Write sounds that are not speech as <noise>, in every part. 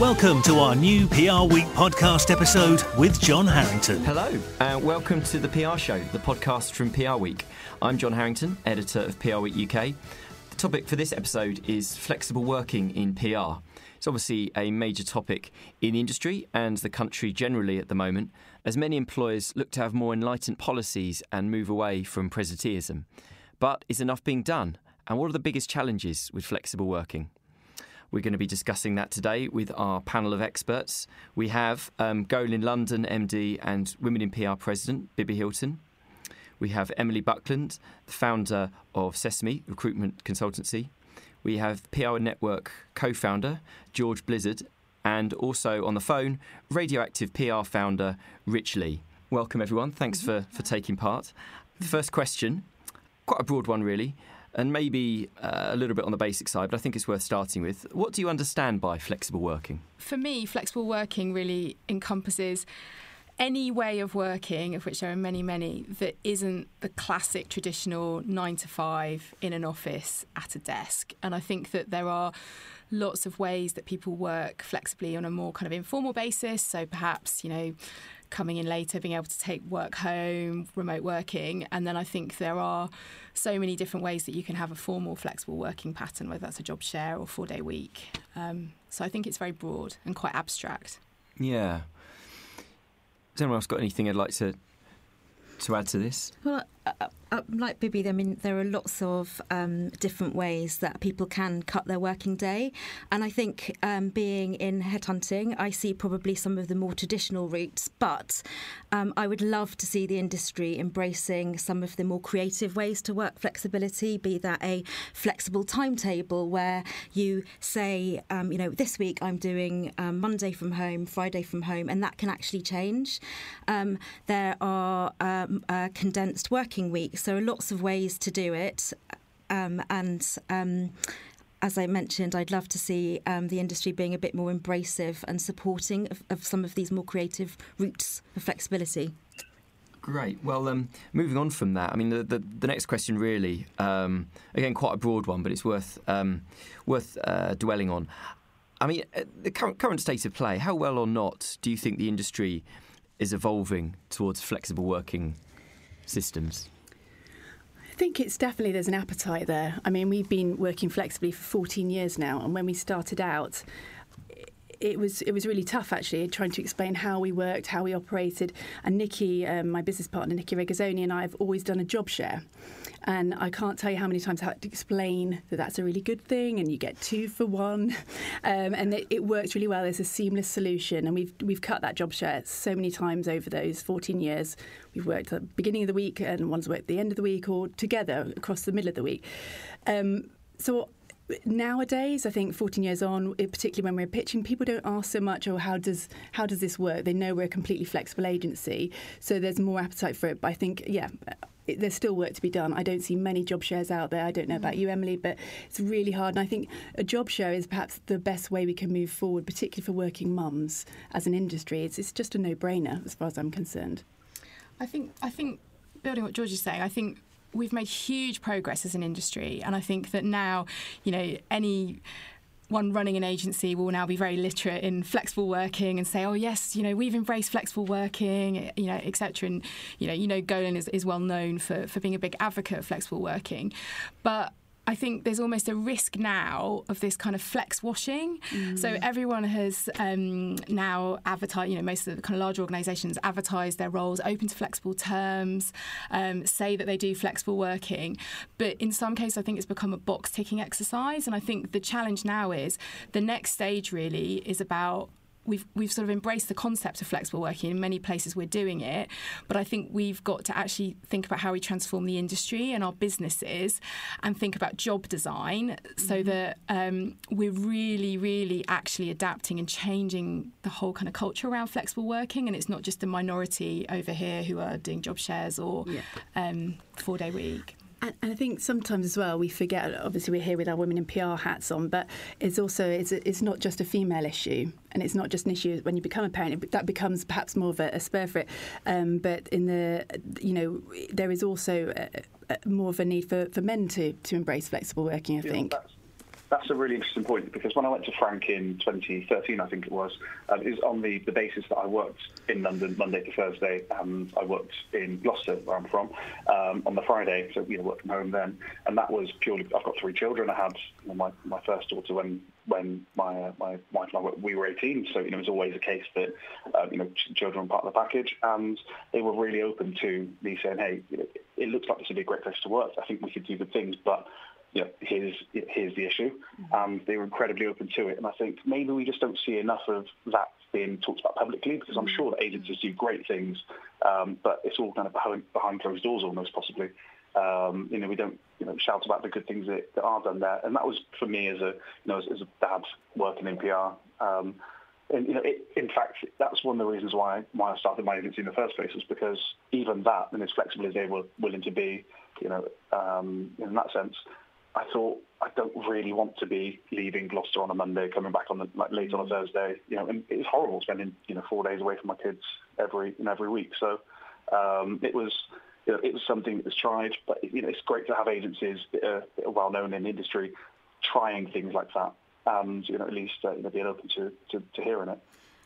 Welcome to our new PR Week podcast episode with John Harrington. Hello, and welcome to the PR Show, the podcast from PR Week. I'm John Harrington, editor of PR Week UK. The topic for this episode is flexible working in PR. It's obviously a major topic in the industry and the country generally at the moment, as many employers look to have more enlightened policies and move away from presenteeism. But is enough being done? And what are the biggest challenges with flexible working? We're going to be discussing that today with our panel of experts. We have um, Golin London MD and Women in PR President Bibi Hilton. We have Emily Buckland, the founder of Sesame Recruitment Consultancy. We have PR Network co founder George Blizzard, and also on the phone, Radioactive PR founder Rich Leigh. Welcome, everyone. Thanks for, for taking part. The first question, quite a broad one, really and maybe uh, a little bit on the basic side, but I think it's worth starting with. What do you understand by flexible working? For me, flexible working really encompasses any way of working, of which there are many, many, that isn't the classic traditional nine to five in an office at a desk. And I think that there are lots of ways that people work flexibly on a more kind of informal basis. So perhaps, you know, coming in later, being able to take work home, remote working. And then I think there are so many different ways that you can have a formal, flexible working pattern, whether that's a job share or four day week. Um, so I think it's very broad and quite abstract. Yeah. Has anyone else got anything I'd like to to add to this? Well, uh, uh, uh, like Bibi, I mean, there are lots of um, different ways that people can cut their working day. And I think um, being in headhunting, I see probably some of the more traditional routes, but um, I would love to see the industry embracing some of the more creative ways to work flexibility, be that a flexible timetable where you say, um, you know, this week I'm doing um, Monday from home, Friday from home, and that can actually change. Um, there are condensed working weeks so lots of ways to do it, um, and. Um, as I mentioned, I'd love to see um, the industry being a bit more embracive and supporting of, of, some of these more creative routes of flexibility. Great. Well, um, moving on from that, I mean, the, the, the next question really, um, again, quite a broad one, but it's worth um, worth uh, dwelling on. I mean, uh, the current, current state of play, how well or not do you think the industry is evolving towards flexible working systems? I think it's definitely there's an appetite there. I mean, we've been working flexibly for 14 years now, and when we started out, it was it was really tough actually trying to explain how we worked, how we operated. And Nikki, um, my business partner Nikki Regazzoni, and I have always done a job share. And I can't tell you how many times I had to explain that that's a really good thing, and you get two for one, <laughs> um, and it, it works really well. There's a seamless solution, and we've we've cut that job share so many times over those 14 years. We've worked at the beginning of the week, and one's worked at the end of the week, or together across the middle of the week. Um, so nowadays, I think 14 years on, particularly when we're pitching, people don't ask so much, "Oh, how does how does this work?" They know we're a completely flexible agency, so there's more appetite for it. But I think, yeah. there's still work to be done. I don't see many job shares out there. I don't know about mm. you, Emily, but it's really hard. And I think a job share is perhaps the best way we can move forward, particularly for working mums as an industry. It's, it's just a no-brainer as far as I'm concerned. I think I think building what George is saying, I think we've made huge progress as an industry, and I think that now, you know, any one running an agency will now be very literate in flexible working and say, oh yes, you know we've embraced flexible working, you know, etc. And you know, you know, Golin is, is well known for for being a big advocate of flexible working, but I think there's almost a risk now of this kind of flex washing. Mm. So everyone has um, now advertised, you know, most of the kind of large organisations advertise their roles open to flexible terms, um, say that they do flexible working. But in some cases, I think it's become a box ticking exercise. And I think the challenge now is the next stage really is about we've we've sort of embraced the concept of flexible working in many places we're doing it but I think we've got to actually think about how we transform the industry and our businesses and think about job design so mm-hmm. that um, we're really really actually adapting and changing the whole kind of culture around flexible working and it's not just a minority over here who are doing job shares or yeah. um, four day week and, and, I think sometimes as well we forget. Obviously, we're here with our women in PR hats on, but it's also it's it's not just a female issue, and it's not just an issue when you become a parent. It, that becomes perhaps more of a, a spur for it. Um, but in the you know there is also a, a, more of a need for, for men to to embrace flexible working. I yeah, think. That's, that's a really interesting point because when I went to Frank in 2013, I think it was, um, on the, the basis that I worked in London Monday to Thursday, and I worked in Gloucester, where I'm from, um, on the Friday, so you know, worked from home then, and that was purely. I've got three children. I had my my first daughter when when my uh, my wife and I were, we were 18, so you know it was always a case that uh, you know children were part of the package, and they were really open to me saying, hey, you know, it looks like this would be a great place to work. I think we could do good things, but you know, here's here's the issue, um, they were incredibly open to it. And I think maybe we just don't see enough of that being talked about publicly because I'm sure that agencies do great things, um, but it's all kind of behind, behind closed doors almost possibly. Um, you know, we don't you know shout about the good things that, that, are done there, and that was for me as a you know as, as a dad working in PR. Um, and you know, it, in fact, that's one of the reasons why why I started my agency in the first place was because even that, and as flexible as they were willing to be, you know, um, in that sense, I thought I don't really want to be leaving Gloucester on a Monday, coming back on the like late on a Thursday. You know, and it's horrible spending you know four days away from my kids every know, every week. So um, it was you know, it was something that was tried, but you know it's great to have agencies that are, that are well known in the industry trying things like that, and you know at least uh, you know, being open to, to, to hearing it.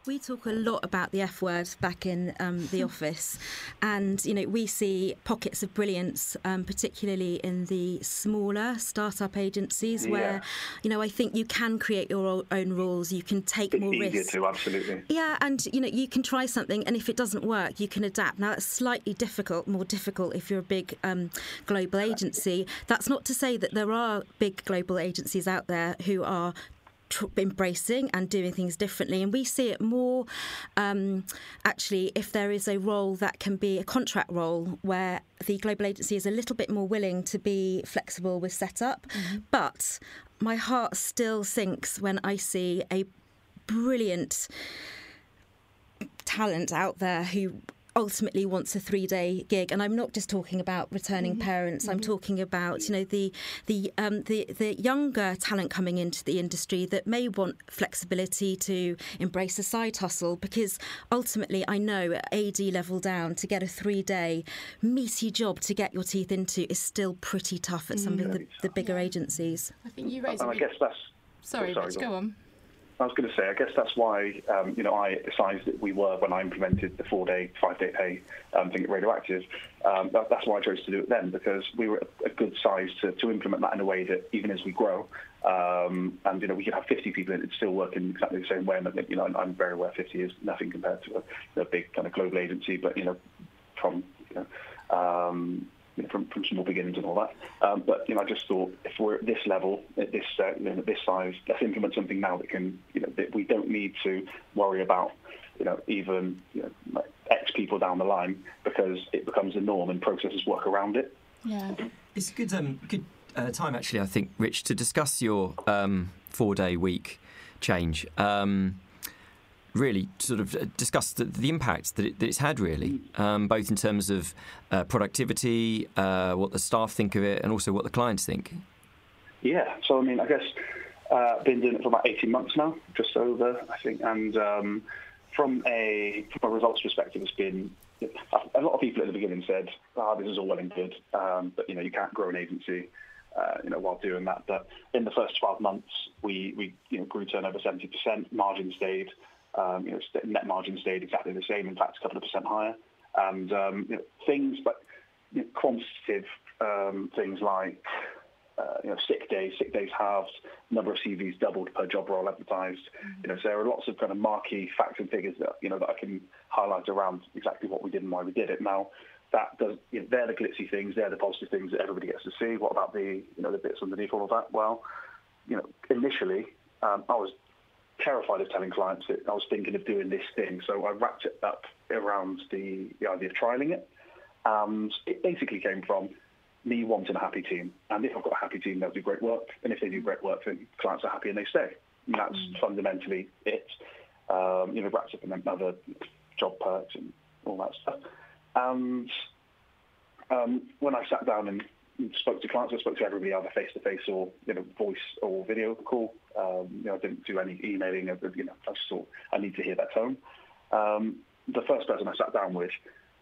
We talk a lot about the F word back in um, the <laughs> office, and you know we see pockets of brilliance, um, particularly in the smaller startup agencies, yeah. where you know I think you can create your own rules, you can take it's more risks. to absolutely. Yeah, and you know you can try something, and if it doesn't work, you can adapt. Now that's slightly difficult, more difficult if you're a big um, global agency. That's not to say that there are big global agencies out there who are tr- embracing and doing things differently. And we see it more um, actually if there is a role that can be a contract role where the global agency is a little bit more willing to be flexible with setup. Mm-hmm. But my heart still sinks when I see a brilliant talent out there who ultimately wants a three day gig. And I'm not just talking about returning mm-hmm. parents. Mm-hmm. I'm talking about you know the the um, the the younger talent coming into the industry that may want flexibility to embrace a side hustle because ultimately I know at AD level down to get a three day meaty job to get your teeth into is still pretty tough at some mm-hmm. of the, the bigger yeah. agencies. I think you raised. And I guess that's. Sorry, oh, sorry let's go on. I was going to say, I guess that's why um, you know I the size that we were when I implemented the four-day, five-day pay um, thing at Radioactive. Um, that, that's why I chose to do it then because we were a good size to, to implement that in a way that even as we grow, um, and you know we could have 50 people in it still work in exactly the same way. And you know I'm very aware 50 is nothing compared to a, a big kind of global agency, but you know from you know, um, you know, from, from small beginnings and all that. Um, but you know, I just thought if we're at this level, at this uh, you know, at this size, let's implement something now that can you know that we don't need to worry about you know even you know like X people down the line because it becomes the norm and processes work around it. Yeah, it's good. Um, good uh, time, actually, I think, Rich, to discuss your um, four day week change. Um, really, sort of uh, discuss the, the impact that, it, that, it's had, really, um, both in terms of uh, productivity, uh, what the staff think of it, and also what the clients think. Yeah, so I mean, I guess uh, been doing it for about 18 months now, just over, I think, and um, from a from a results perspective, it's been a lot of people at the beginning said, "Ah, oh, this is all well and good, um, but you know, you can't grow an agency." Uh, you know, while doing that, but in the first 12 months, we, we you know, grew turnover 70%, margin stayed, um, you know, net margin stayed exactly the same, in fact, a couple of percent higher. And um, you know, things, but you know, quantitative um, things like uh, you know, sick days, sick days halved, number of CVs doubled per job role advertised. Mm-hmm. You know, so there are lots of kind of marquee facts and figures that you know that I can highlight around exactly what we did and why we did it. Now, that does, you know, they're the glitzy things, they're the positive things that everybody gets to see. What about the you know the bits underneath all of that? Well, you know, initially um, I was terrified of telling clients that I was thinking of doing this thing, so I wrapped it up around the, the idea of trialing it. And it basically came from me wanting a happy team. And if I've got a happy team, they'll do great work. And if they do great work, then clients are happy and they stay. And that's mm. fundamentally it. Um, you know, wraps up in other job perks and all that stuff. And um, when I sat down and spoke to clients, I spoke to everybody either face to face or you know voice or video call. Um, you know, I didn't do any emailing. You know, I just thought I need to hear that tone. Um, the first person I sat down with,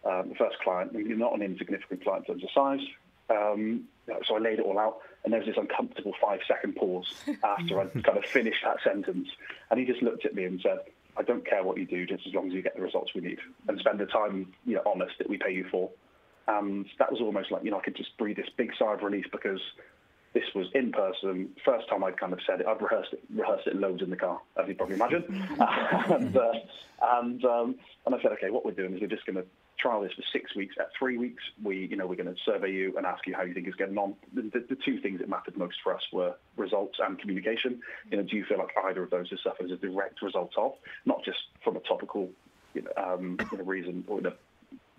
um, the first client, not an insignificant client in terms of size, um, so I laid it all out, and there was this uncomfortable five-second pause <laughs> after I kind of finished that sentence, and he just looked at me and said, "I don't care what you do, just as long as you get the results we need, and spend the time, you know, honest that we pay you for." And that was almost like, you know, I could just breathe this big sigh of relief because this was in person. First time I'd kind of said it. I'd rehearsed it, rehearsed it loads in the car, as you probably imagine. <laughs> <laughs> and uh, and, um, and I said, okay, what we're doing is we're just going to trial this for six weeks. At three weeks, we, you know, we're going to survey you and ask you how you think it's getting on. The, the, the, two things that mattered most for us were results and communication. You know, do you feel like either of those has suffered as a direct result of, not just from a topical, you know, um, you know reason or the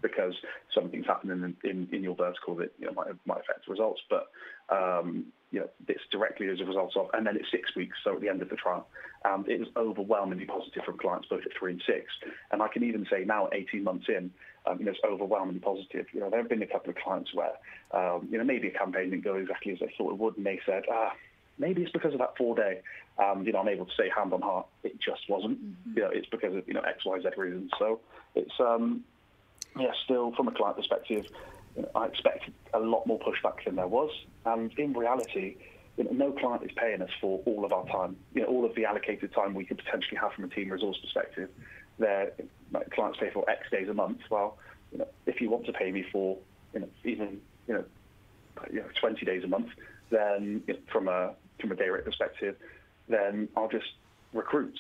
because something's happening in, in, in your vertical that you know might might affect the results, but um, you know it's directly as a result of, and then it's six weeks, so at the end of the trial, and it was overwhelmingly positive from clients both at three and six, and I can even say now, 18 months in, um, you know, it's overwhelmingly positive. You know, there have been a couple of clients where um, you know maybe a campaign didn't go exactly as they thought it would, and they said, ah. Maybe it's because of that four day. Um, you know, I'm able to say hand on heart, it just wasn't. Mm-hmm. You know, it's because of you know X, Y, Z reasons. So it's um, yeah, still from a client perspective, you know, I expected a lot more pushback than there was. And in reality, you know, no client is paying us for all of our time. You know, all of the allocated time we could potentially have from a team resource perspective. Their like, clients pay for X days a month. Well, you know, if you want to pay me for you know, even you know, you know 20 days a month, then you know, from a from a day rate perspective, then I'll just recruit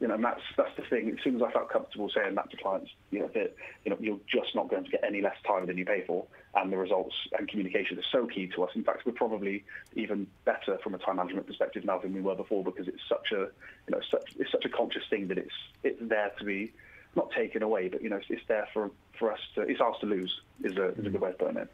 you know, and that's that's the thing. As soon as I felt comfortable saying that to clients, you know, that you know you're just not going to get any less time than you pay for, and the results and communication are so key to us. In fact, we're probably even better from a time management perspective now than we were before because it's such a you know such, it's such a conscious thing that it's it's there to be not taken away, but you know it's, it's there for for us to it's ours to lose is a, is a good way of putting it.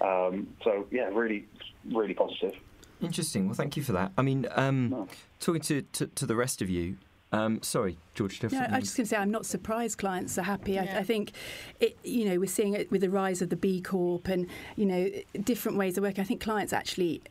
Um, so yeah, really really positive. Interesting. Well, thank you for that. I mean, um, no. talking to, to, to the rest of you, um, sorry, George. No, I was just going to say I'm not surprised clients are happy. Yeah. I, I, think, it, you know, we're seeing it with the rise of the B Corp and you know different ways of working. I think clients actually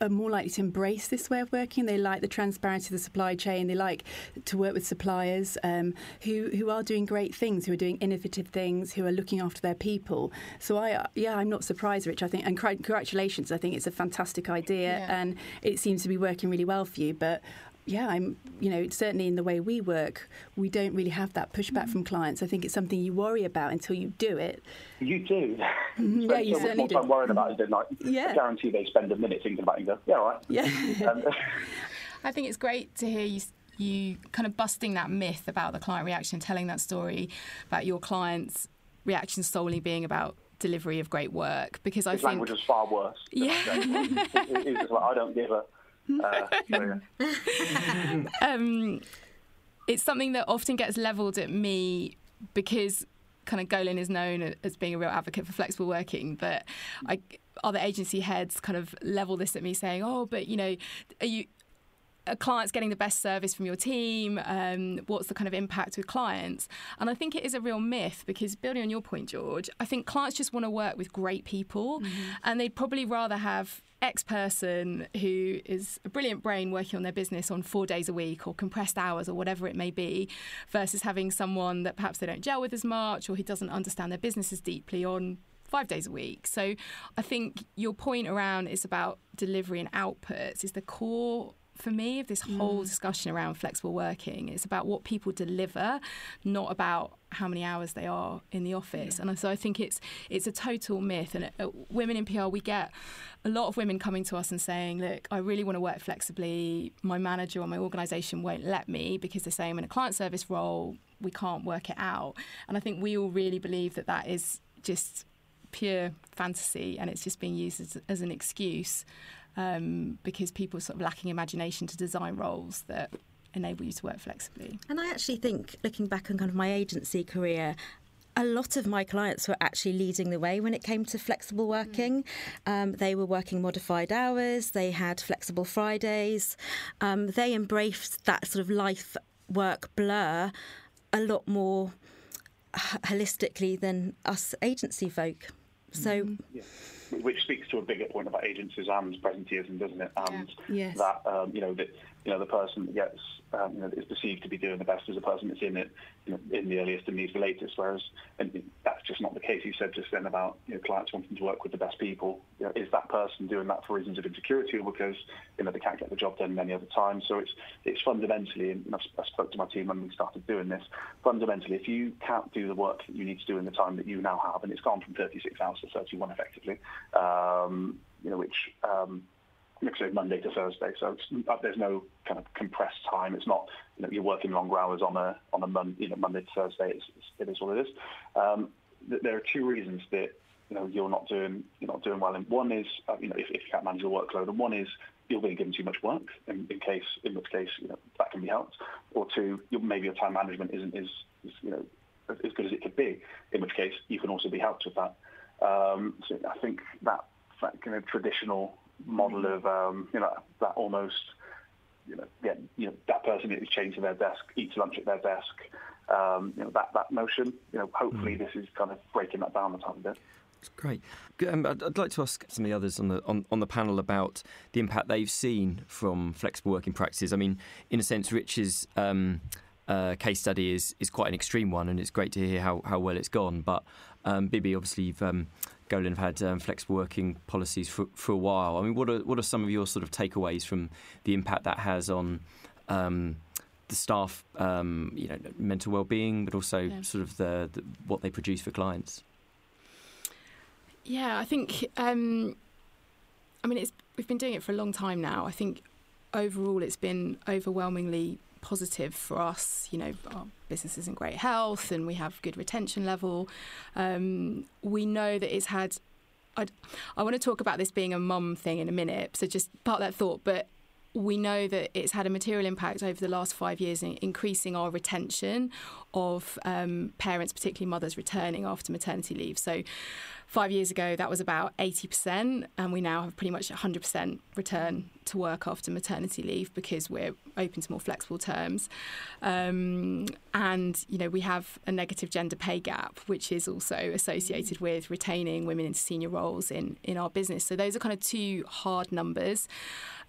are more likely to embrace this way of working. They like the transparency of the supply chain. They like to work with suppliers um, who who are doing great things, who are doing innovative things, who are looking after their people. So I yeah, I'm not surprised, Rich. I think and congratulations. I think it's a fantastic idea, yeah. and it seems to be working really well for you. But yeah, I'm, you know, certainly in the way we work, we don't really have that pushback mm. from clients. I think it's something you worry about until you do it. You do. Mm-hmm. <laughs> yeah, you so certainly do. I'm worried about it, like, yeah. I guarantee they spend a minute thinking about it and go, yeah, all right. Yeah. <laughs> um, <laughs> I think it's great to hear you you kind of busting that myth about the client reaction, telling that story about your clients' reaction solely being about delivery of great work because His I think language was far worse. Yeah, it, it, was like I don't give a <laughs> uh, <laughs> um, it's something that often gets levelled at me because kind of Golin is known as being a real advocate for flexible working, but I, other agency heads kind of level this at me saying, "Oh, but you know, are you client's getting the best service from your team? Um, what's the kind of impact with clients? And I think it is a real myth because building on your point, George, I think clients just want to work with great people, mm-hmm. and they'd probably rather have X person who is a brilliant brain working on their business on four days a week or compressed hours or whatever it may be, versus having someone that perhaps they don't gel with as much or who doesn't understand their business as deeply on five days a week. So I think your point around is about delivery and outputs is the core for me of this whole mm. discussion around flexible working. It's about what people deliver, not about how many hours they are in the office. Yeah. And so I think it's it's a total myth. And uh, women in PR, we get a lot of women coming to us and saying, "Look, I really want to work flexibly. My manager or my organisation won't let me because they're saying I'm in a client service role. We can't work it out." And I think we all really believe that that is just pure fantasy and it's just being used as, as an excuse um, because people are sort of lacking imagination to design roles that enable you to work flexibly. And I actually think, looking back on kind of my agency career, a lot of my clients were actually leading the way when it came to flexible working. Mm. Um, they were working modified hours, they had flexible Fridays, um, they embraced that sort of life work blur a lot more holistically than us agency folk. So. Mm. Yeah <laughs> which speaks to a bigger point about agencies and presenteeism, doesn't it? And yeah. yes. that um, you know that you know the person that gets um, you know is perceived to be doing the best as a person that's in it you know in the earliest and needs the latest. Whereas and that's just not the case. You said just then about you know clients wanting to work with the best people. You know, is that person doing that for reasons of insecurity or because you know they can't get the job done many other times? So it's it's fundamentally, and I spoke to my team when we started doing this. Fundamentally, if you can't do the work that you need to do in the time that you now have, and it's gone from 36 hours to 31 effectively, um, you know which um, say Monday to Thursday. So uh, there's no kind of compressed time. It's not you know you're working longer hours on a on a you know Monday to Thursday. It's, it is what it is. Um, th- there are two reasons that you know you're not doing you're not doing well. And one is uh, you know if, if you can't manage your workload, and one is you're being given too much work. In, in case in which case you know that can be helped. Or two, maybe your time management isn't is, is you know as good as it could be. In which case you can also be helped with that. Um, so I think that that kind of traditional model of um, you know that almost you know get you know that person is chained to their desk, eats lunch at their desk. Um, you know that that notion. You know, hopefully mm. this is kind of breaking that down a tiny bit. That's great. Um, I'd like to ask some of the others on the on, on the panel about the impact they've seen from flexible working practices. I mean, in a sense, Rich's um, uh, case study is is quite an extreme one, and it's great to hear how, how well it's gone. But um, Bibi, obviously, you've Golin have had um, flexible working policies for, for a while. I mean, what are what are some of your sort of takeaways from the impact that has on um, the staff, um, you know, mental well-being, but also yeah. sort of the, the, what they produce for clients? Yeah, I think. Um, I mean, it's we've been doing it for a long time now. I think overall, it's been overwhelmingly positive for us. You know, our business is in great health and we have good retention level. Um, we know that it's had. I'd, I want to talk about this being a mum thing in a minute, so just part that thought. But we know that it's had a material impact over the last five years in increasing our retention of um, parents, particularly mothers, returning after maternity leave. So Five years ago, that was about 80%, and we now have pretty much 100% return to work after maternity leave because we're open to more flexible terms. Um, and, you know, we have a negative gender pay gap, which is also associated with retaining women into senior roles in, in our business. So those are kind of two hard numbers.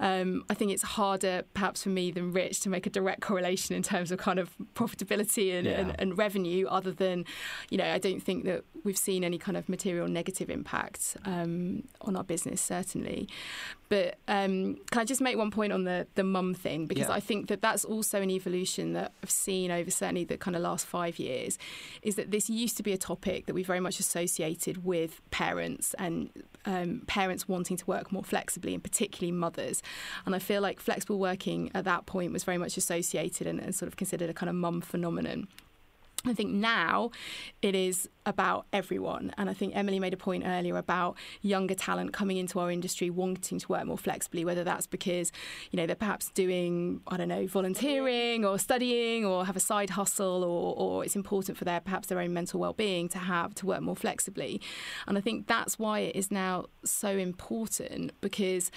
Um, I think it's harder, perhaps for me than Rich, to make a direct correlation in terms of kind of profitability and, yeah. and, and revenue, other than, you know, I don't think that we've seen any kind of material negative impact um, on our business, certainly. But um, can I just make one point on the the mum thing because yeah. I think that that's also an evolution that I've seen over certainly the kind of last five years, is that this used to be a topic that we very much associated with parents and um, parents wanting to work more flexibly, and particularly mothers. And I feel like flexible working at that point was very much associated and, and sort of considered a kind of mum phenomenon. I think now it is about everyone. And I think Emily made a point earlier about younger talent coming into our industry wanting to work more flexibly, whether that's because, you know, they're perhaps doing, I don't know, volunteering or studying or have a side hustle or, or it's important for their perhaps their own mental well-being to have to work more flexibly. And I think that's why it is now so important because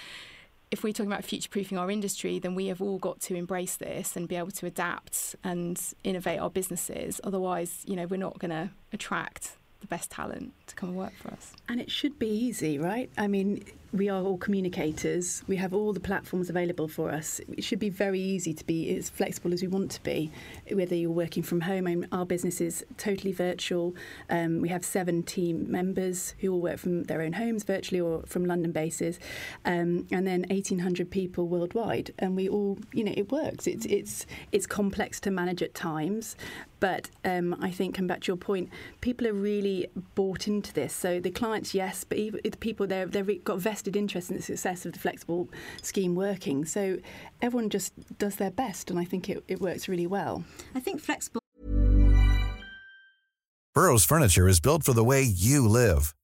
if we're talking about future proofing our industry, then we have all got to embrace this and be able to adapt and innovate our businesses. Otherwise, you know, we're not going to attract the best talent to come and work for us. And it should be easy, right? I mean, we are all communicators. We have all the platforms available for us. It should be very easy to be as flexible as we want to be, whether you're working from home. I mean, our business is totally virtual. Um, we have seven team members who all work from their own homes virtually or from London bases, um, and then 1,800 people worldwide. And we all, you know, it works. It's it's it's complex to manage at times, but um, I think, come back to your point, people are really bought into this. So the clients, yes, but even the people, they're, they've got vested interest in the success of the flexible scheme working. So everyone just does their best, and I think it, it works really well. I think flexible. Burrow's furniture is built for the way you live.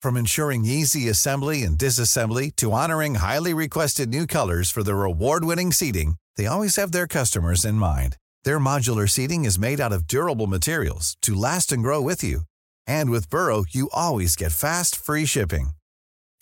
From ensuring easy assembly and disassembly to honoring highly requested new colors for their award-winning seating, they always have their customers in mind. Their modular seating is made out of durable materials to last and grow with you. And with Burrow, you always get fast, free shipping.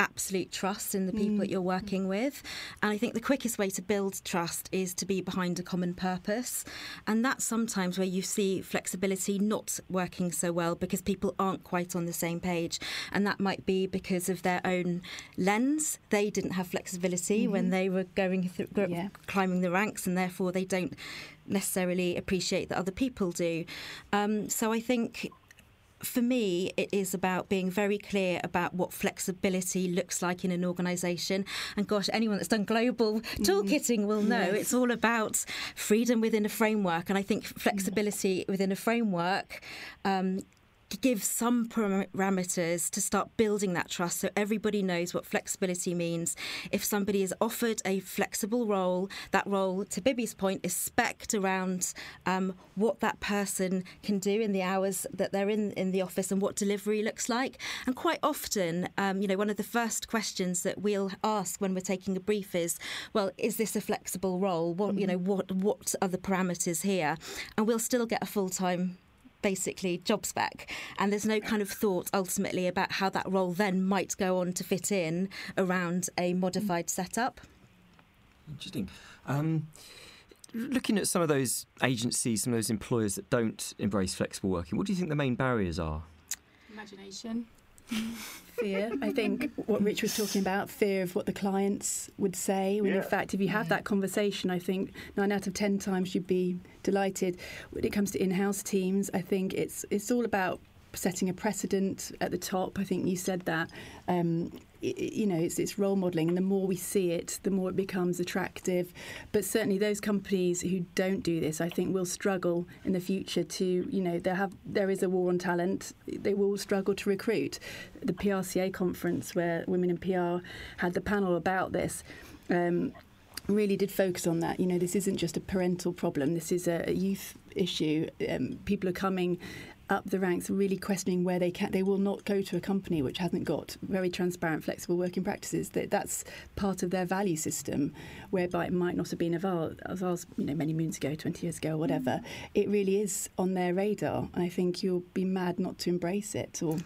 absolute trust in the people that you're working with. And I think the quickest way to build trust is to be behind a common purpose. And that's sometimes where you see flexibility not working so well because people aren't quite on the same page. And that might be because of their own lens. They didn't have flexibility when they were going through Yeah. climbing the ranks and therefore they don't necessarily appreciate that other people do. Um, so I think for me, it is about being very clear about what flexibility looks like in an organisation. And gosh, anyone that's done global toolkitting will know Yes. it's all about freedom within a framework. And I think flexibility within a framework. Um, Give some parameters to start building that trust so everybody knows what flexibility means. If somebody is offered a flexible role, that role, to Bibi's point, is specced around um, what that person can do in the hours that they're in, in the office and what delivery looks like. And quite often, um, you know, one of the first questions that we'll ask when we're taking a brief is, well, is this a flexible role? What, you know, what, what are the parameters here? And we'll still get a full time basically job spec and there's no kind of thought ultimately about how that role then might go on to fit in around a modified setup Interesting. Um, looking at some of those agencies, some of those employers that don't embrace flexible working, what do you think the main barriers are? Imagination. Fear. I <laughs> think what Rich was talking about, fear of what the clients would say. When in fact, if you have that conversation, I think nine out of ten times you'd be delighted. When it comes to in-house teams, I think it's it's all about setting a precedent at the top. I think you said that. Um, you know, it's, it's role modelling, and the more we see it, the more it becomes attractive. But certainly, those companies who don't do this, I think, will struggle in the future to, you know, there have there is a war on talent. They will struggle to recruit. The PRCA conference, where Women in PR had the panel about this. Um, really did focus on that. You know, this isn't just a parental problem. This is a, a youth issue. Um, people are coming up the ranks, really questioning where they can. They will not go to a company which hasn't got very transparent, flexible working practices. That that's part of their value system, whereby it might not have been of ours, ours you know, many moons ago, twenty years ago, or whatever. It really is on their radar, and I think you'll be mad not to embrace it. Or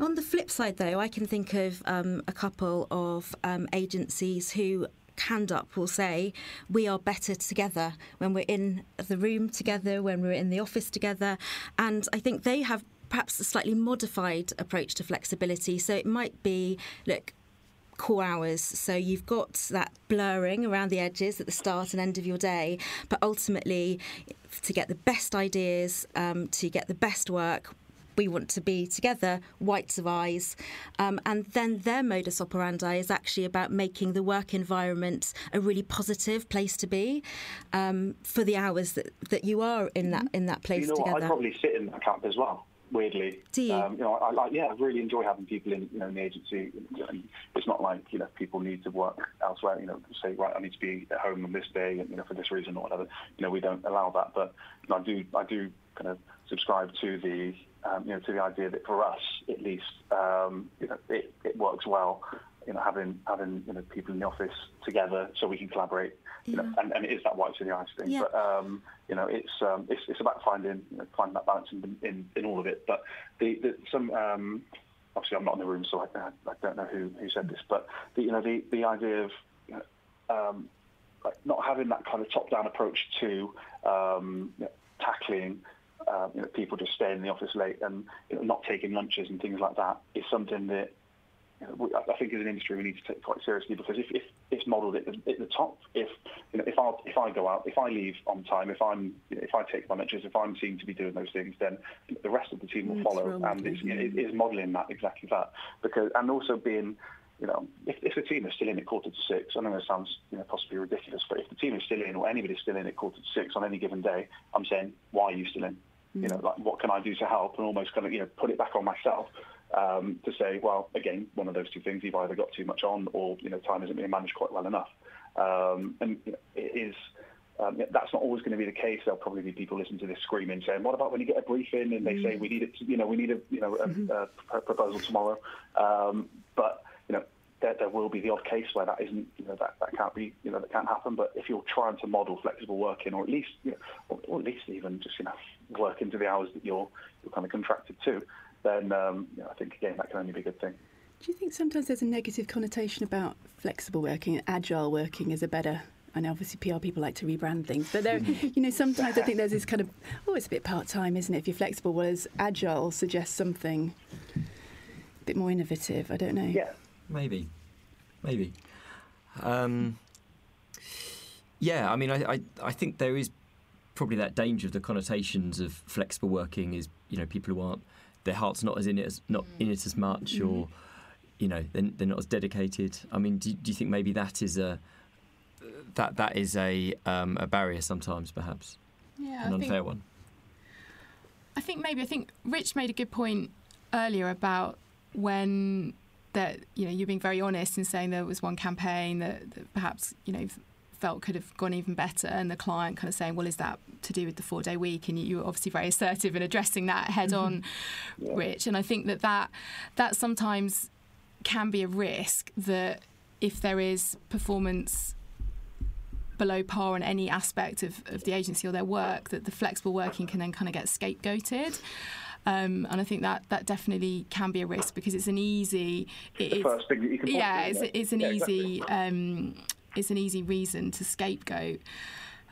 On the flip side, though, I can think of um, a couple of um, agencies who hand up will say we are better together when we're in the room together, when we're in the office together. And I think they have perhaps a slightly modified approach to flexibility. So it might be look, core hours. So you've got that blurring around the edges at the start and end of your day, but ultimately, to get the best ideas, um, to get the best work, we want to be together, whites of eyes. Um, and then their modus operandi is actually about making the work environment a really positive place to be um, for the hours that, that you are in that in that place you know together. What? I'd probably sit in that camp as well. Weirdly, Do you? Um, you know, I like. Yeah, I really enjoy having people in, you know, in the agency. It's not like you know people need to work elsewhere. You know, say right, I need to be at home on this day, and you know, for this reason or whatever. You know, we don't allow that. But you know, I do, I do kind of subscribe to the um, you know, to the idea that for us, at least, um, you know, it, it works well. You know, having having you know people in the office together so we can collaborate. You know, and, and it is that whites in the eyes thing. Yeah. But um, you know, it's um, it's it's about finding you know, finding that balance in, in, in all of it. But the, the some um, obviously I'm not in the room, so I, I don't know who, who said this, but the, you know the the idea of you know, um, like not having that kind of top down approach to um, you know, tackling uh, you know, people just staying in the office late and you know, not taking lunches and things like that is something that you know, we, I think as an industry we need to take quite seriously because if, if it's modelled at the, at the top, if you know, if I if I go out, if I leave on time, if I'm you know, if I take my lunches, if I'm seen to be doing those things, then the rest of the team will follow, it's and it's, it? is modelling that exactly that. Because and also being you know, if, if the team is still in at quarter to six, I know it sounds you know, possibly ridiculous, but if the team is still in or anybody's still in at quarter to six on any given day, I'm saying, why are you still in? You know, like what can I do to help, and almost kind of you know put it back on myself um, to say, well, again, one of those two things: you've either got too much on, or you know, time isn't being managed quite well enough. Um, and you know, it is. Um, that's not always going to be the case. There'll probably be people listening to this screaming, saying, "What about when you get a briefing and they say we need it? To, you know, we need a you know a, a proposal tomorrow." Um, but you know, there, there will be the odd case where that isn't, you know, that, that can't be, you know, that can't happen. But if you're trying to model flexible working, or at least, you know, or, or at least even just, you know, work into the hours that you're you're kind of contracted to, then um, you know, I think again that can only be a good thing. Do you think sometimes there's a negative connotation about flexible working, agile working is a better? I know obviously PR people like to rebrand things, but there, you know, sometimes I think there's this kind of, oh, it's a bit part time, isn't it? If you're flexible, whereas agile suggests something a bit more innovative. I don't know. Yeah, Maybe, maybe. Um, yeah, I mean, I, I, I think there is probably that danger of the connotations of flexible working is you know people who aren't their heart's not as in it as not in it as much or you know they're, they're not as dedicated. I mean, do, do you think maybe that is a that that is a um, a barrier sometimes, perhaps Yeah, an I unfair think, one? I think maybe I think Rich made a good point earlier about when that you know you're being very honest in saying there was one campaign that, that perhaps you know felt could have gone even better and the client kind of saying well is that to do with the four day week and you, were obviously very <laughs> assertive in addressing that head on rich and i think that that that sometimes can be a risk that if there is performance below par on any aspect of, of the agency or their work, that the flexible working can then kind of get scapegoated. Um, and I think that that definitely can be a risk because it's an easy. It the first thing that you can yeah, it's, it's an Yeah, easy. exactly. Um, it's an easy reason to scapegoat.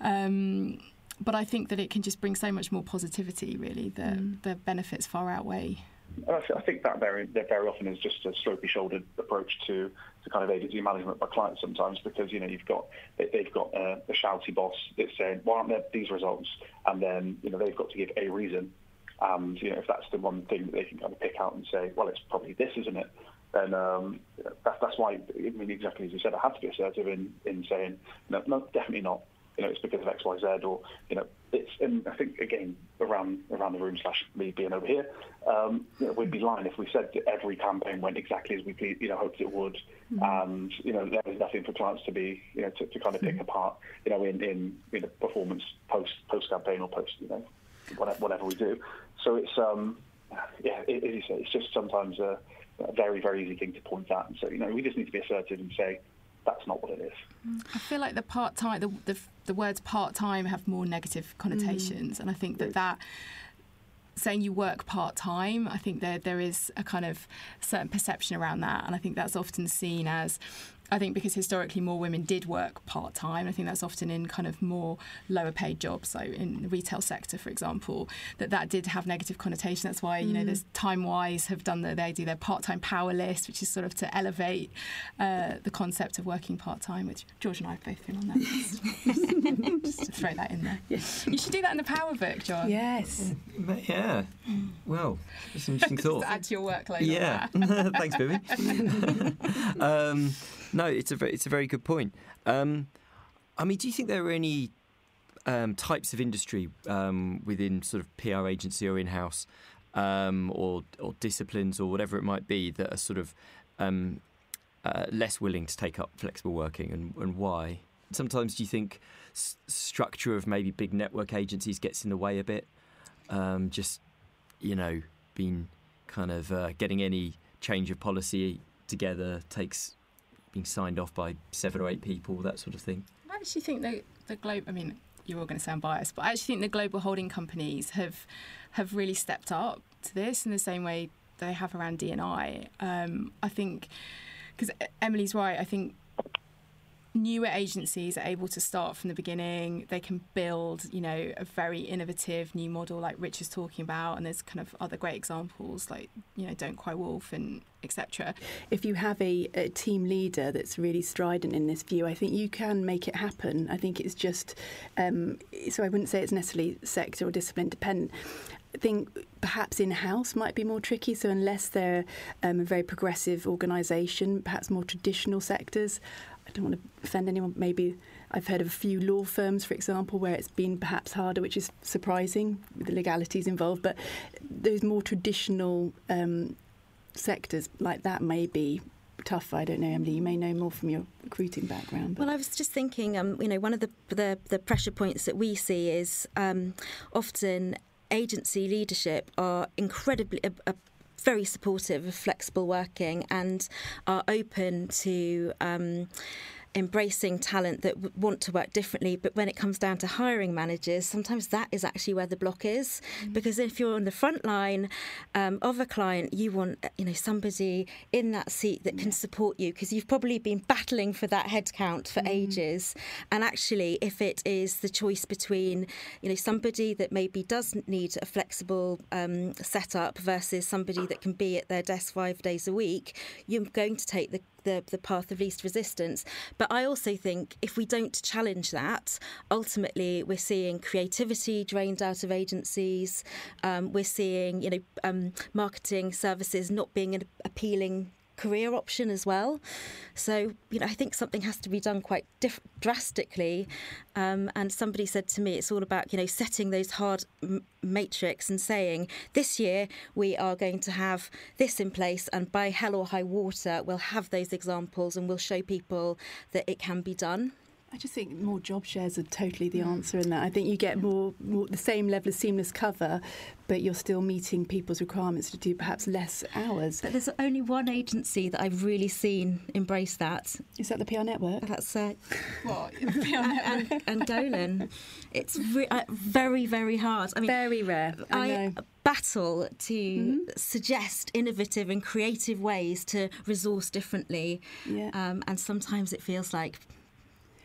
Um, but I think that it can just bring so much more positivity. Really, that the benefits far outweigh. I, th- I think that very that very often is just a slopey shouldered approach to, to kind of agency management by clients sometimes because you know you've got they- they've got a, a shouty boss that's saying why aren't there these results and then you know they've got to give a reason and you know if that's the one thing that they can kind of pick out and say well it's probably this isn't it then um, know, that's why I mean exactly as you said I had to be assertive in in saying no no definitely not you know, it's because of X, Y, Z, or you know, it's. And I think again, around around the room slash me being over here, um, you know, we'd be lying if we said that every campaign went exactly as we you know hoped it would, and you know, there was nothing for clients to be you know to, to kind of pick apart, you know, in in you know, performance post post campaign or post you know whatever, whatever we do. So it's um yeah, it, as you say, it's just sometimes a, a very very easy thing to point at, and so you know, we just need to be assertive and say that's not what it is. I feel like the part time, the, the the words part time have more negative connotations, and I think that mm. that saying you work part time, I think there there is a kind of certain perception around that, and I think that's often seen as I think because historically more women did work part time, I think that's often in kind of more lower paid jobs, so in the retail sector, for example, that that did have negative connotation. That's why you know Mm. there's Timewise have done the they do their part time power list, which is sort of to elevate uh, the concept of working part time, which George and I have both been on that. list. <laughs> Just to throw that in there. You should do that in the power book, John. Yes. Yeah. Well, it's an interesting <laughs> Just thought. to add to your workload. on Yeah, that. <laughs> thanks, Bibi. um, no, it's a very, it's a very good point. Um, I mean, do you think there are any um, types of industry um, within sort of PR agency or in house, um, or or disciplines or whatever it might be that are sort of um, uh, less willing to take up flexible working, and, and why? Sometimes do you think s- structure of maybe big network agencies gets in the way a bit? Um, just you know, being kind of uh, getting any change of policy together takes being signed off by seven or eight people, that sort of thing. I actually think the the globe. I mean, you're all going to sound biased, but I actually think the global holding companies have have really stepped up to this in the same way they have around DNI. Um, I think because Emily's right. I think newer agencies are able to start from the beginning. They can build, you know, a very innovative new model like Rich is talking about, and there's kind of other great examples like you know Don't Cry Wolf and etc. If you have a, a team leader that's really strident in this view, I think you can make it happen. I think it's just, um, so I wouldn't say it's necessarily sector or discipline dependent. I think perhaps in house might be more tricky. So, unless they're um, a very progressive organisation, perhaps more traditional sectors, don't want to offend anyone. Maybe I've heard of a few law firms, for example, where it's been perhaps harder, which is surprising with the legalities involved. But those more traditional um, sectors like that may be tough. I don't know, Emily. You may know more from your recruiting background. Well, I was just thinking, um, you know, one of the, the, the pressure points that we see is um, often agency leadership are incredibly. Uh, uh, very supportive of flexible working and are open to um, embracing talent that w- want to work differently. But when it comes down to hiring managers, sometimes that is actually where the block is. Because if you're on the front line um, of a client, you want uh, you know somebody in that seat that can support you because you've probably been battling for that headcount for ages. And actually, if it is the choice between you know somebody that maybe doesn't need a flexible um, setup versus somebody that can be at their desk five days a week, you're going to take the the, the path of least resistance. But I also think if we don't challenge that, ultimately we're seeing creativity drained out of agencies. Um, we're seeing, you know, um, marketing services not being appealing career option as well. So, you know, I think something has to be done quite diff- drastically. Um, and somebody said to me, it's all about, you know, setting those hard m- matrix and saying, this year we are going to have this in place, and by hell or high water, we'll have those examples and we'll show people that it can be done. I just think more job shares are totally the answer in that. I think you get more, more the same level of seamless cover, but you're still meeting people's requirements to do perhaps less hours. But there's only one agency that I've really seen embrace that. Is that the PR Network? That's uh, What? <laughs> and, and, and Golin. It's re- uh, very, very hard. I mean, Very rare. I, know. battle to suggest innovative and creative ways to resource differently. Yeah. Um, and sometimes it feels like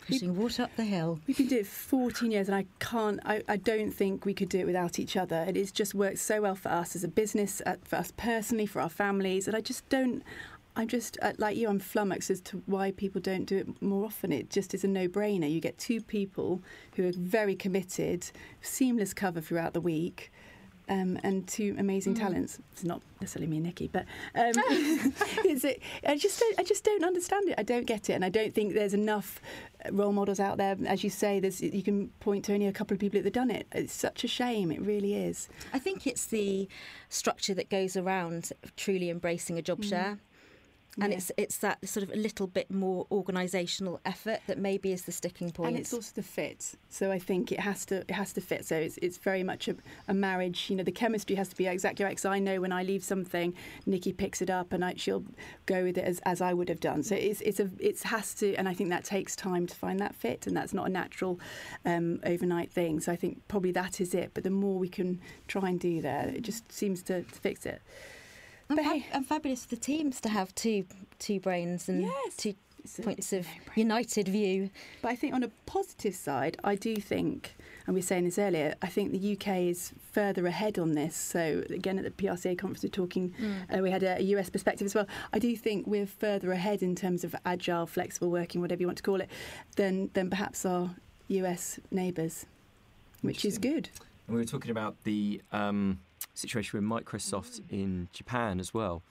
pushing water up the hill. We've been doing it for 14 years, and I can't, I, I don't think we could do it without each other. And it's just worked so well for us as a business, uh, for us personally, for our families. And I just don't, I'm just, uh, like you, I'm flummoxed as to why people don't do it more often. It just is a no brainer. You get two people who are very committed, seamless cover throughout the week. Um, and two amazing talents. It's not necessarily me and Nikki, but um, <laughs> <laughs> it's a, I just don't, I just don't understand it. I don't get it, and I don't think there's enough role models out there. As you say, there's you can point to only a couple of people that have done it. It's such a shame. It really is. I think it's the structure that goes around truly embracing a job mm. share. And Yeah. it's it's that sort of a little bit more organisational effort that maybe is the sticking point. And it's also the fit. So I think it has to it has to fit. So it's it's very much a, a marriage. You know, the chemistry has to be exactly right. Because I know when I leave something, Nikki picks it up and I, she'll go with it as, as I would have done. So it's it's a it has to, and I think that takes time to find that fit, and that's not a natural um, overnight thing. So I think probably that is it. But the more we can try and do there, it just seems to, to fix it. And, But fa- hey- and fabulous for the teams to have two two brains and Yes. two points of united view. But I think on a positive side, I do think, and we were saying this earlier, I think the UK is further ahead on this. So again, at the PRCA conference, we're talking. Mm. Uh, we had a, a US perspective as well. I do think we're further ahead in terms of agile, flexible working, whatever you want to call it, than than perhaps our US neighbours, which is good. And we were talking about the um, situation with Microsoft in Japan as well,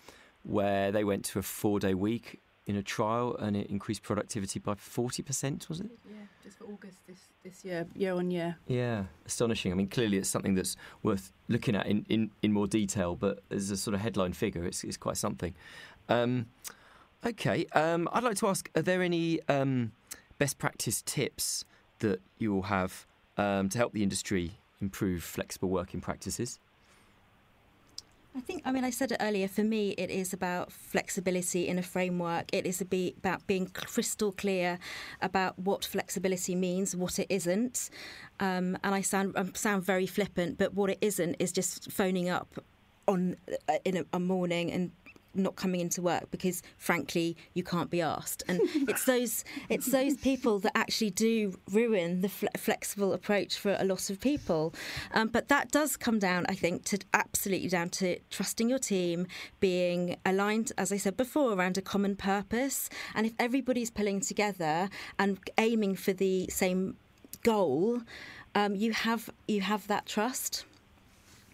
where they went to a four-day week in a trial and it increased productivity by 40%, was it? Yeah, just for August this, this year, year on year. Yeah, astonishing. I mean, clearly it's something that's worth looking at in, in, in more detail, but as a sort of headline figure, it's, it's quite something. Um, okay, um, I'd like to ask are there any um, best practice tips that you will have um, to help the industry improve flexible working practices? I think, I mean, I said it earlier, for me, it is about flexibility in a framework. It is about being crystal clear about what flexibility means, what it isn't. Um, and I sound, I sound very flippant, but what it isn't is just phoning up on uh, in a, a morning and not coming into work because frankly you can't be asked. And it's those it's those people that actually do ruin the fle- flexible approach for a lot of people. Um, but that does come down i think to absolutely down to trusting your team being aligned as i said before around a common purpose. And if everybody's pulling together and aiming for the same goal um, you have you have that trust.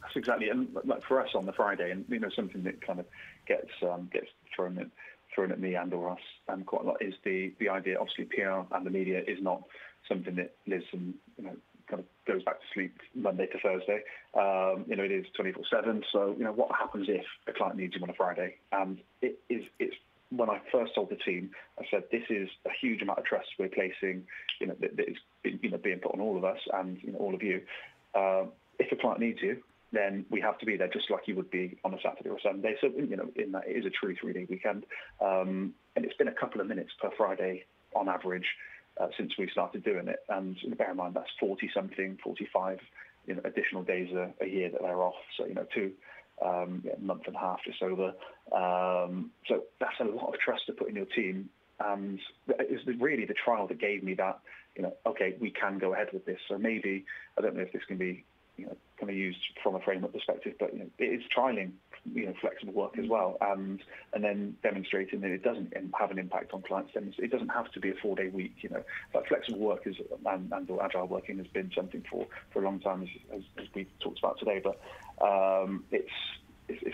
That's exactly, and like for us on the Friday, and you know something that kind of gets um, gets thrown at thrown at me and or us um, quite a lot is the the idea. Obviously, PR and the media is not something that lives and you know kind of goes back to sleep Monday to Thursday. Um, you know, it is 24/7. So you know, what happens if a client needs you on a Friday? And it is it's when I first told the team, I said this is a huge amount of trust we're placing. You know, that, that is you know being put on all of us and you know all of you. Uh, if a client needs you, then we have to be there just like you would be on a Saturday or Sunday. So, you know, in that it is a true three-day weekend. Um, and it's been a couple of minutes per Friday on average uh, since we started doing it. And bear in mind, that's 40-something, 45 you know, additional days a, a year that they're off. So, you know, two um, yeah, month and a half just over. Um, so that's a lot of trust to put in your team. And it's really the trial that gave me that, you know, okay, we can go ahead with this. So maybe, I don't know if this can be you know, kind of used from a framework perspective, but you know, it is trialing, you know, flexible work as well, and and then demonstrating that it doesn't have an impact on clients. Then it doesn't have to be a four-day week, you know. But flexible work is and, and or agile working has been something for, for a long time, as, as, as we talked about today. But um, it's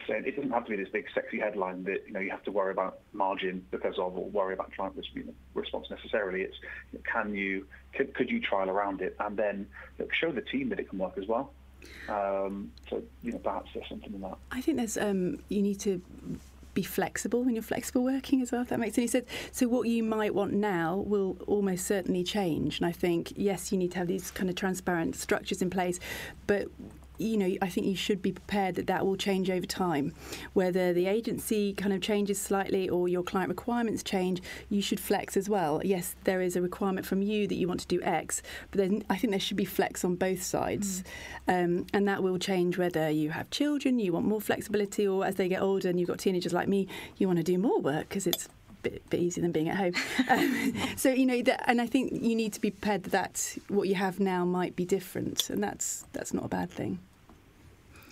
saying it doesn't have to be this big sexy headline that you know you have to worry about margin because of or worry about client response necessarily. It's can you could, could you trial around it and then know, show the team that it can work as well. Um, so you know perhaps there's something in that. I think there's um, you need to be flexible when you're flexible working as well, if that makes any sense. So, what you might want now will almost certainly change. And I think, yes, you need to have these kind of transparent structures in place, but you know, I think you should be prepared that that will change over time. Whether the agency kind of changes slightly or your client requirements change, you should flex as well. Yes, there is a requirement from you that you want to do X, but then I think there should be flex on both sides. Mm. Um, and that will change whether you have children, you want more flexibility, or as they get older and you've got teenagers like me, you want to do more work because it's bit, bit easier than being at home. <laughs> Um, so you know, that, and I think you need to be prepared that what you have now might be different, and that's that's not a bad thing.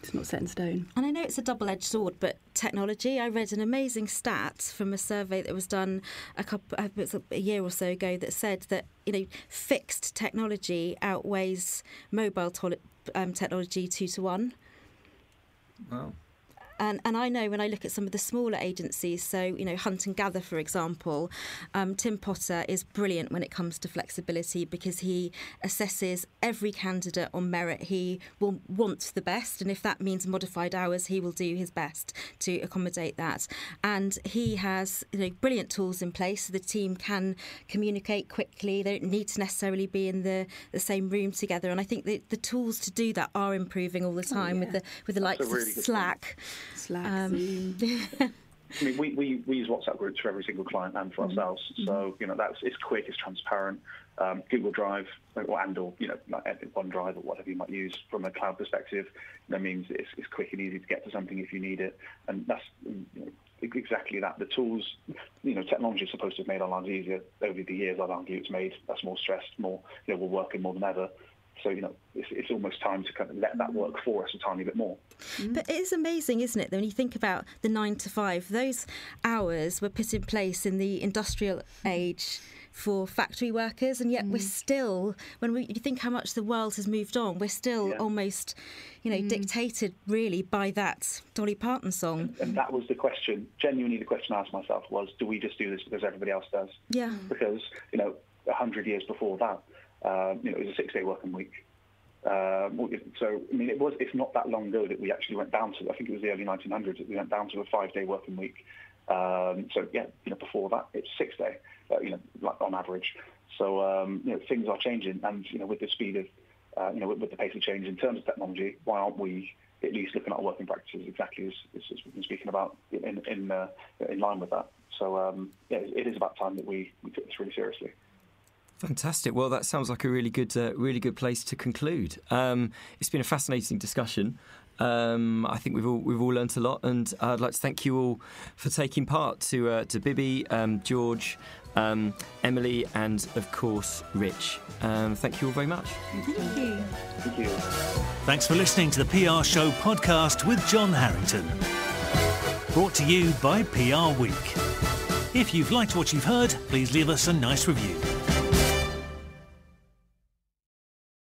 It's not set in stone. And I know it's a double-edged sword, but technology. I read an amazing stat from a survey that was done a couple, uh, a year or so ago, that said that you know fixed technology outweighs mobile to- um, technology two to one. Wow. And, and I know when I look at some of the smaller agencies, so, you know, Hunt and Gather, for example, um, Tim Potter is brilliant when it comes to flexibility because he assesses every candidate on merit. He will want the best, and if that means modified hours, he will do his best to accommodate that. And he has you know, brilliant tools in place so the team can communicate quickly. They don't need to necessarily be in the, the same room together. And I think the, the tools to do that are improving all the time oh, yeah. with the with the likes really of Slack. Slack, Um, <laughs> I mean, we, we, we use WhatsApp groups for every single client and for Mm-hmm. ourselves. So, you know, that's it's quick, it's transparent. Um, Google Drive or and or, you know, like OneDrive or whatever you might use from a cloud perspective, that means it's, it's quick and easy to get to something if you need it. And that's, you know, exactly that. The tools, you know, technology is supposed to have made our lives easier. Over the years, I'd argue it's made us more stressed, more, you know, we're working more than ever. So, you know, it's, it's almost time to kind of let that work for us a tiny bit more. Mm. But it is amazing, isn't it, that when you think about the nine to five, those hours were put in place in the industrial age for factory workers, and yet we're mm. still, when we, you think how much the world has moved on, we're still almost, you know, mm. dictated really by that Dolly Parton song. And that was the question, genuinely the question I asked myself was, do we just do this because everybody else does? Yeah. Because, you know, 100 years before that, um, you know, it was a six-day working week. Um, so, I mean, it was, it's not that long ago that we actually went down to, I think it was the early 1900s that we went down to a five-day working week. Um, so, yeah, you know, before that, it's six-day, uh, you know, like on average. So, um, you know, things are changing. And, you know, with the speed of, uh, you know, with, with the pace of change in terms of technology, why aren't we at least looking at our working practices exactly as, as, we've been speaking about in, in, uh, in line with that? So, um, yeah, it is about time that we, we took this really seriously. Fantastic. Well, that sounds like a really good, uh, really good place to conclude. Um, it's been a fascinating discussion. Um, I think we've all we've all learnt a lot, and I'd like to thank you all for taking part. To uh, to Bibi, um, George, um, Emily, and of course Rich. Um, thank you all very much. Thank you. Thank you. Thanks for listening to the PR Show podcast with John Harrington. Brought to you by PR Week. If you've liked what you've heard, please leave us a nice review.